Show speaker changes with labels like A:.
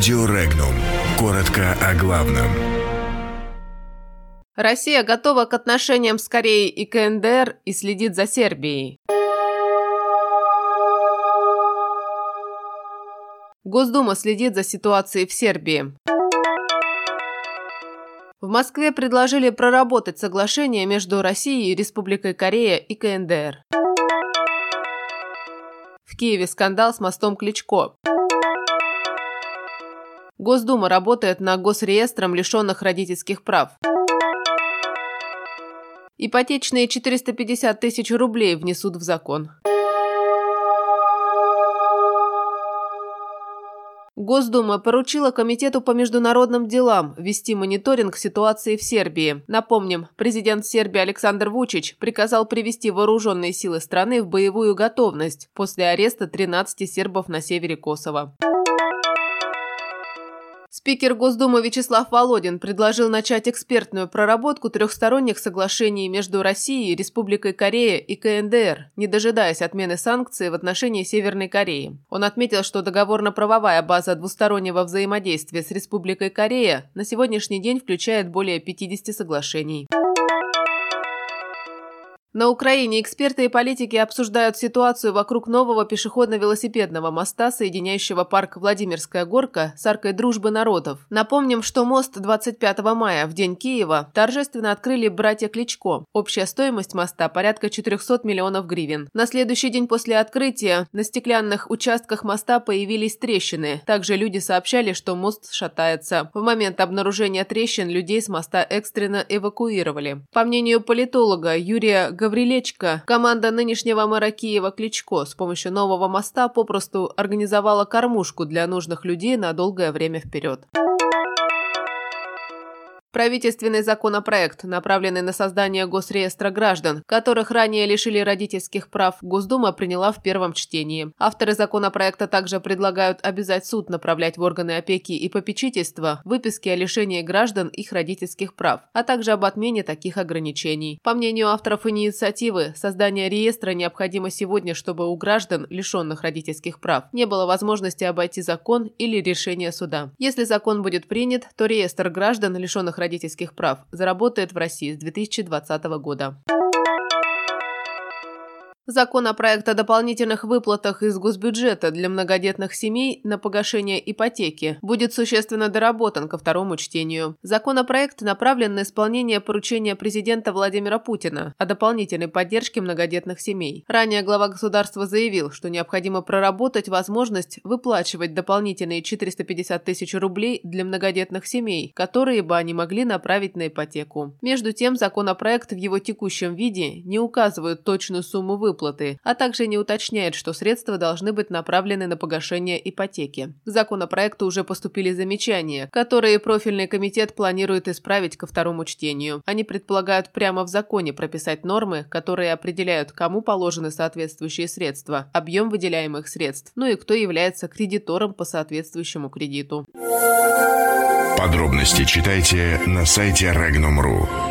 A: Радио Регнум. Коротко о главном.
B: Россия готова к отношениям с Кореей и КНДР и следит за Сербией. Госдума следит за ситуацией в Сербии. В Москве предложили проработать соглашение между Россией, Республикой Корея и КНДР. В Киеве скандал с мостом Кличко. Госдума работает над госреестром лишенных родительских прав. Ипотечные 450 тысяч рублей внесут в закон. Госдума поручила Комитету по международным делам вести мониторинг ситуации в Сербии. Напомним, президент Сербии Александр Вучич приказал привести вооруженные силы страны в боевую готовность после ареста 13 сербов на севере Косово. Спикер Госдумы Вячеслав Володин предложил начать экспертную проработку трехсторонних соглашений между Россией, Республикой Корея и КНДР, не дожидаясь отмены санкций в отношении Северной Кореи. Он отметил, что договорно-правовая база двустороннего взаимодействия с Республикой Корея на сегодняшний день включает более 50 соглашений. На Украине эксперты и политики обсуждают ситуацию вокруг нового пешеходно-велосипедного моста, соединяющего парк Владимирская горка с аркой дружбы народов. Напомним, что мост 25 мая, в День Киева, торжественно открыли братья Кличко. Общая стоимость моста порядка 400 миллионов гривен. На следующий день после открытия на стеклянных участках моста появились трещины. Также люди сообщали, что мост шатается. В момент обнаружения трещин людей с моста экстренно эвакуировали. По мнению политолога Юрия Гаврилечко, команда нынешнего мэра Киева Кличко с помощью нового моста попросту организовала кормушку для нужных людей на долгое время вперед. Правительственный законопроект, направленный на создание госреестра граждан, которых ранее лишили родительских прав, Госдума приняла в первом чтении. Авторы законопроекта также предлагают обязать суд направлять в органы опеки и попечительства выписки о лишении граждан их родительских прав, а также об отмене таких ограничений. По мнению авторов инициативы, создание реестра необходимо сегодня, чтобы у граждан, лишенных родительских прав, не было возможности обойти закон или решение суда. Если закон будет принят, то реестр граждан, лишенных родительских прав заработает в России с 2020 года. Законопроект о дополнительных выплатах из госбюджета для многодетных семей на погашение ипотеки будет существенно доработан ко второму чтению. Законопроект направлен на исполнение поручения президента Владимира Путина о дополнительной поддержке многодетных семей. Ранее глава государства заявил, что необходимо проработать возможность выплачивать дополнительные 450 тысяч рублей для многодетных семей, которые бы они могли направить на ипотеку. Между тем, законопроект в его текущем виде не указывает точную сумму выплат выплаты, а также не уточняет, что средства должны быть направлены на погашение ипотеки. К законопроекту уже поступили замечания, которые профильный комитет планирует исправить ко второму чтению. Они предполагают прямо в законе прописать нормы, которые определяют, кому положены соответствующие средства, объем выделяемых средств, ну и кто является кредитором по соответствующему кредиту.
A: Подробности читайте на сайте Regnum.ru.